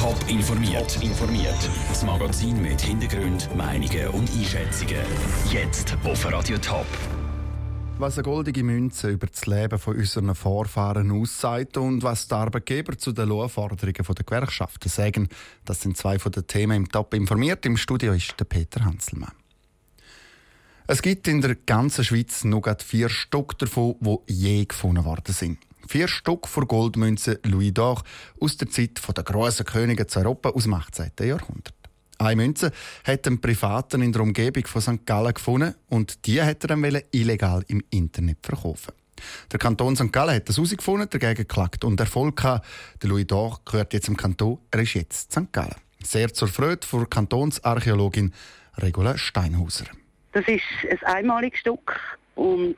Top informiert. Top informiert. Das Magazin mit Hintergrund, Meinungen und Einschätzungen. Jetzt auf Radio Top. Was eine goldige Münze über das Leben von unseren Vorfahren aussagt und was die Arbeitgeber zu den Lohnforderungen der Gewerkschaften sagen, das sind zwei von den Themen im Top informiert. Im Studio ist der Peter Hanselmann. Es gibt in der ganzen Schweiz nur vier Stück davon, die je gefunden worden sind. Vier Stück von Goldmünzen Louis d'Or aus der Zeit der grossen Könige zu Europa aus dem 18. Jahrhundert. Eine Münze hat ein Privaten in der Umgebung von St. Gallen gefunden und die hat er dann illegal im Internet verkaufen. Der Kanton St. Gallen hat das herausgefunden, dagegen geklagt und Erfolg gehabt. Der Louis d'Or gehört jetzt im Kanton, er ist jetzt St. Gallen. Sehr zur Freude von Kantonsarchäologin Regula Steinhauser. Das ist ein einmaliges Stück und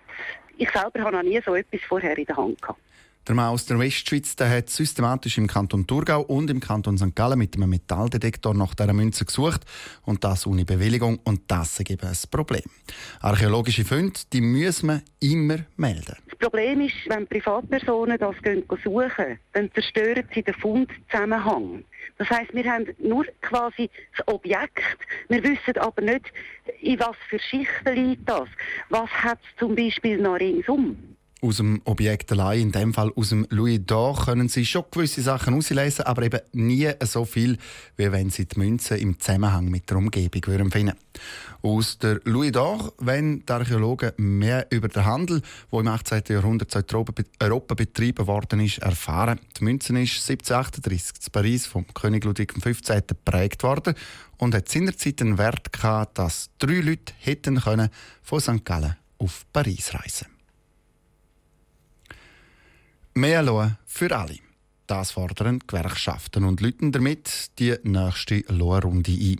ich selber habe noch nie so etwas vorher in der Hand gehabt. Der Mann aus der Westschweiz der hat systematisch im Kanton Thurgau und im Kanton St. Gallen mit einem Metalldetektor nach dieser Münze gesucht und das ohne Bewilligung und das eben ein Problem. Archäologische Funde, die müssen wir immer melden. Das Problem ist, wenn Privatpersonen das suchen, dann zerstören sie den Fundzusammenhang. Das heißt, wir haben nur quasi das Objekt, wir wissen aber nicht, in was für Schichten liegt das. Was hat es zum Beispiel noch ringsum? Aus dem Objekt allein, in dem Fall aus dem Louis d'Or, können Sie schon gewisse Sachen auslesen, aber eben nie so viel, wie wenn Sie die Münze im Zusammenhang mit der Umgebung würden finden. Aus der Louis d'Or, wenn die Archäologen mehr über den Handel, wo im 18. Jahrhundert in Europa betrieben worden ist, erfahren. Die Münze ist 1738 in Paris vom König Ludwig XV. geprägt worden und hat seinerzeit einen Wert gehabt, dass drei Leute hätten können von St. Gallen auf Paris reisen Mehr Lohn für alle. Das fordern Gewerkschaften und lüten damit die nächste Lohnrunde ein.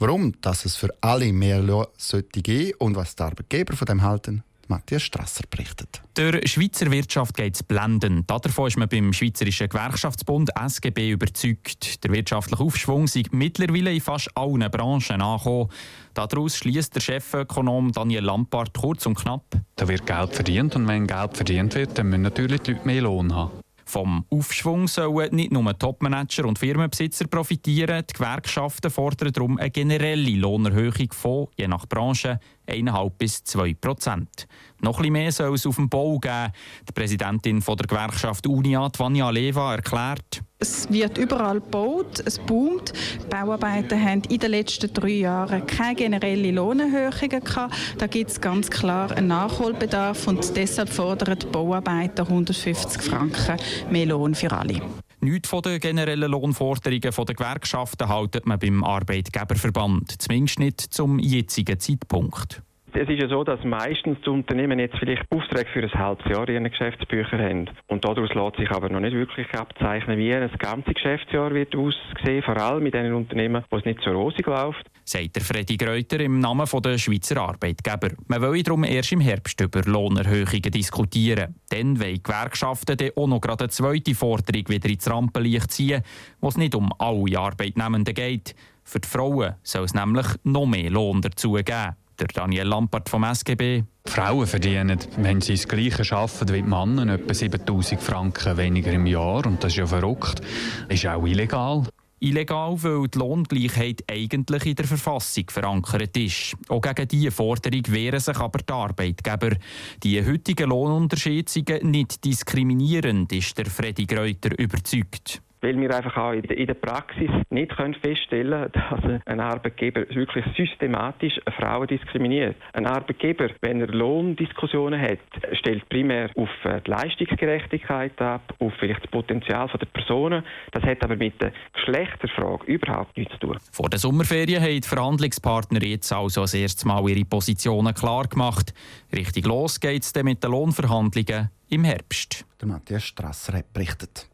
Warum dass es für alle mehr Lohn sollte geben und was die Arbeitgeber von dem halten, Matthias Strasser berichtet. Der Schweizer Wirtschaft geht es blenden. Davon ist man beim Schweizerischen Gewerkschaftsbund SGB überzeugt. Der wirtschaftliche Aufschwung sei mittlerweile in fast allen Branchen angekommen. Daraus schließt der Chefökonom Daniel Lampard kurz und knapp. Da wird Geld verdient und wenn Geld verdient wird, dann müssen natürlich die Leute mehr Lohn haben. Vom Aufschwung sollen nicht nur Topmanager und Firmenbesitzer profitieren. Die Gewerkschaften fordern darum eine generelle Lohnerhöhung von, je nach Branche, 1,5 bis 2 Prozent. Noch etwas mehr soll es auf dem Bau geben. Die Präsidentin der Gewerkschaft Unia, Vanja Leva, erklärt, es wird überall gebaut, es boomt. Die Bauarbeiter haben in den letzten drei Jahren keine generelle Lohnerhöhungen gehabt. Da gibt es ganz klar einen Nachholbedarf und deshalb fordern die Bauarbeiter 150 Franken mehr Lohn für alle. Nichts von den generellen Lohnforderungen der Gewerkschaften haltet man beim Arbeitgeberverband, zumindest nicht zum jetzigen Zeitpunkt. Es ist ja so, dass meistens die Unternehmen jetzt vielleicht Aufträge für ein halbes Jahr in ihren Geschäftsbüchern haben. Und daraus lässt sich aber noch nicht wirklich abzeichnen, wie ein ganzes Geschäftsjahr wird aussehen, vor allem mit den Unternehmen, wo es nicht so rosig läuft. Sagt der Freddy Greuter im Namen der Schweizer Arbeitgeber. Man will darum erst im Herbst über Lohnerhöhungen diskutieren. Dann wollen Gewerkschaften dann auch noch gerade eine zweite Forderung wieder ins Rampenlicht ziehen, wo es nicht um alle Arbeitnehmenden geht. Für die Frauen soll es nämlich noch mehr Lohn dazu geben der Daniel Lampert vom SGB. Frauen verdienen, wenn sie das Gleiche arbeiten wie die Männer, etwa 7000 Franken weniger im Jahr. Und das ist ja verrückt. Das ist auch illegal. Illegal, weil die Lohngleichheit eigentlich in der Verfassung verankert ist. Auch gegen diese Forderung wehren sich aber die Arbeitgeber. Die heutigen Lohnunterschiede sind nicht diskriminierend, ist der Freddy Greuter überzeugt weil wir einfach auch in der Praxis nicht können feststellen können, dass ein Arbeitgeber wirklich systematisch Frauen diskriminiert. Ein Arbeitgeber, wenn er Lohndiskussionen hat, stellt primär auf äh, die Leistungsgerechtigkeit ab, auf vielleicht das Potenzial der Personen. Das hat aber mit der Geschlechterfrage überhaupt nichts zu tun. Vor der Sommerferien haben die Verhandlungspartner jetzt also das erste Mal ihre Positionen klar gemacht. Richtig los geht es dann mit den Lohnverhandlungen im Herbst. Der Matthias Strasser hat berichtet.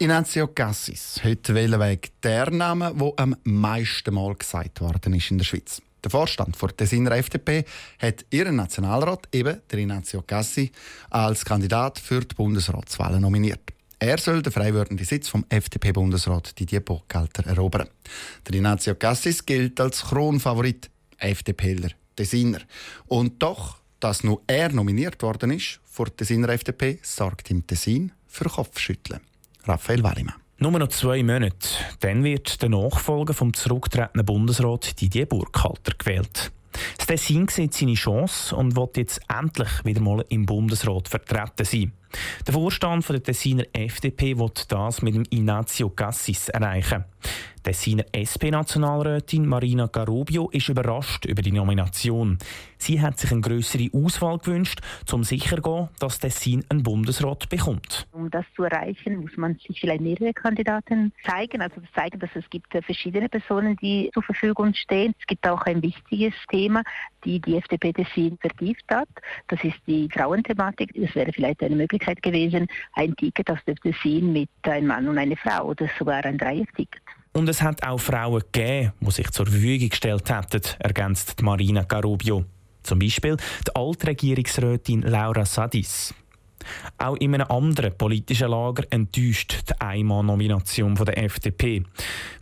Inazio Cassis, heute Wählenweg der Name, der am meisten Mal gesagt worden ist in der Schweiz. Der Vorstand der Tessiner FDP hat ihren Nationalrat, eben der Inazio Cassi, als Kandidat für die Bundesratswahlen nominiert. Er soll den freiwerdenden Sitz vom FDP-Bundesrat Didier Burkhalter erobern. Der Inazio Cassis gilt als Kronfavorit, FDPler, Tessiner. Und doch, dass nur er nominiert worden ist vor Tessiner FDP, sorgt im Tessin für Kopfschütteln. Raphael Wallimann. Nur noch zwei Monate, dann wird der Nachfolger vom zurücktretenden Bundesrat Didier Burkhalter gewählt. Das Tessin sieht seine Chance und will jetzt endlich wieder mal im Bundesrat vertreten sein. Der Vorstand der Tessiner FDP will das mit dem Ignazio Cassis erreichen. Tessiner SP-Nationalrätin Marina Garubio ist überrascht über die Nomination. Sie hat sich eine größere Auswahl gewünscht, um sicherzugehen, dass Tessin einen Bundesrat bekommt. Um das zu erreichen, muss man sich vielleicht mehrere Kandidaten zeigen. Also zeigen, dass es gibt verschiedene Personen, die zur Verfügung stehen. Es gibt auch ein wichtiges Thema, die die FDP Tessin vertieft hat. Das ist die Frauenthematik. Es wäre vielleicht eine Möglichkeit gewesen, ein Ticket aus der Tessin mit einem Mann und einer Frau oder sogar ein Dreierticket. Und es hat auch Frauen gegeben, die sich zur Verfügung gestellt hätten, ergänzt Marina Garubio. Zum Beispiel die Altregierungsrätin Laura Sadis. Auch in einem anderen politischen Lager enttäuscht die Einmann-Nomination der FDP.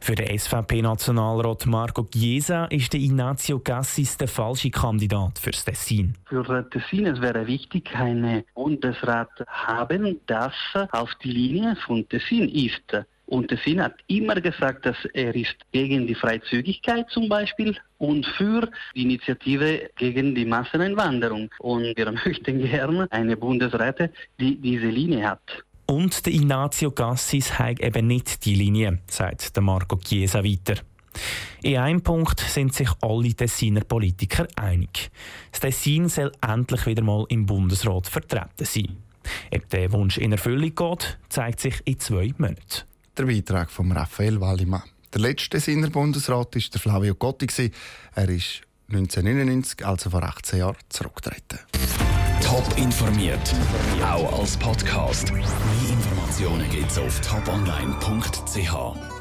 Für den SVP-Nationalrat Marco Chiesa ist der Ignazio Cassis der falsche Kandidat fürs Tessin. Für Tessin es wäre wichtig, einen Bundesrat haben, das auf die Linie von Tessin ist. Und Tessin hat immer gesagt, dass er ist gegen die Freizügigkeit zum Beispiel und für die Initiative gegen die Masseneinwanderung. Und wir möchten gerne eine Bundesräte, die diese Linie hat. Und der Ignazio Gassis hat eben nicht die Linie, sagt der Marco Chiesa weiter. In einem Punkt sind sich alle Tessiner Politiker einig. Das Tessin soll endlich wieder mal im Bundesrat vertreten sein. Ob der Wunsch in Erfüllung geht, zeigt sich in zwei Monaten. Der Beitrag von Raphael Wallimann. Der letzte Sinner Bundesrat war der Flavio Gotti. Er ist 1999, also vor 18 Jahren, zurückgetreten. Top informiert, auch als Podcast. Mehr Informationen gibt es auf toponline.ch.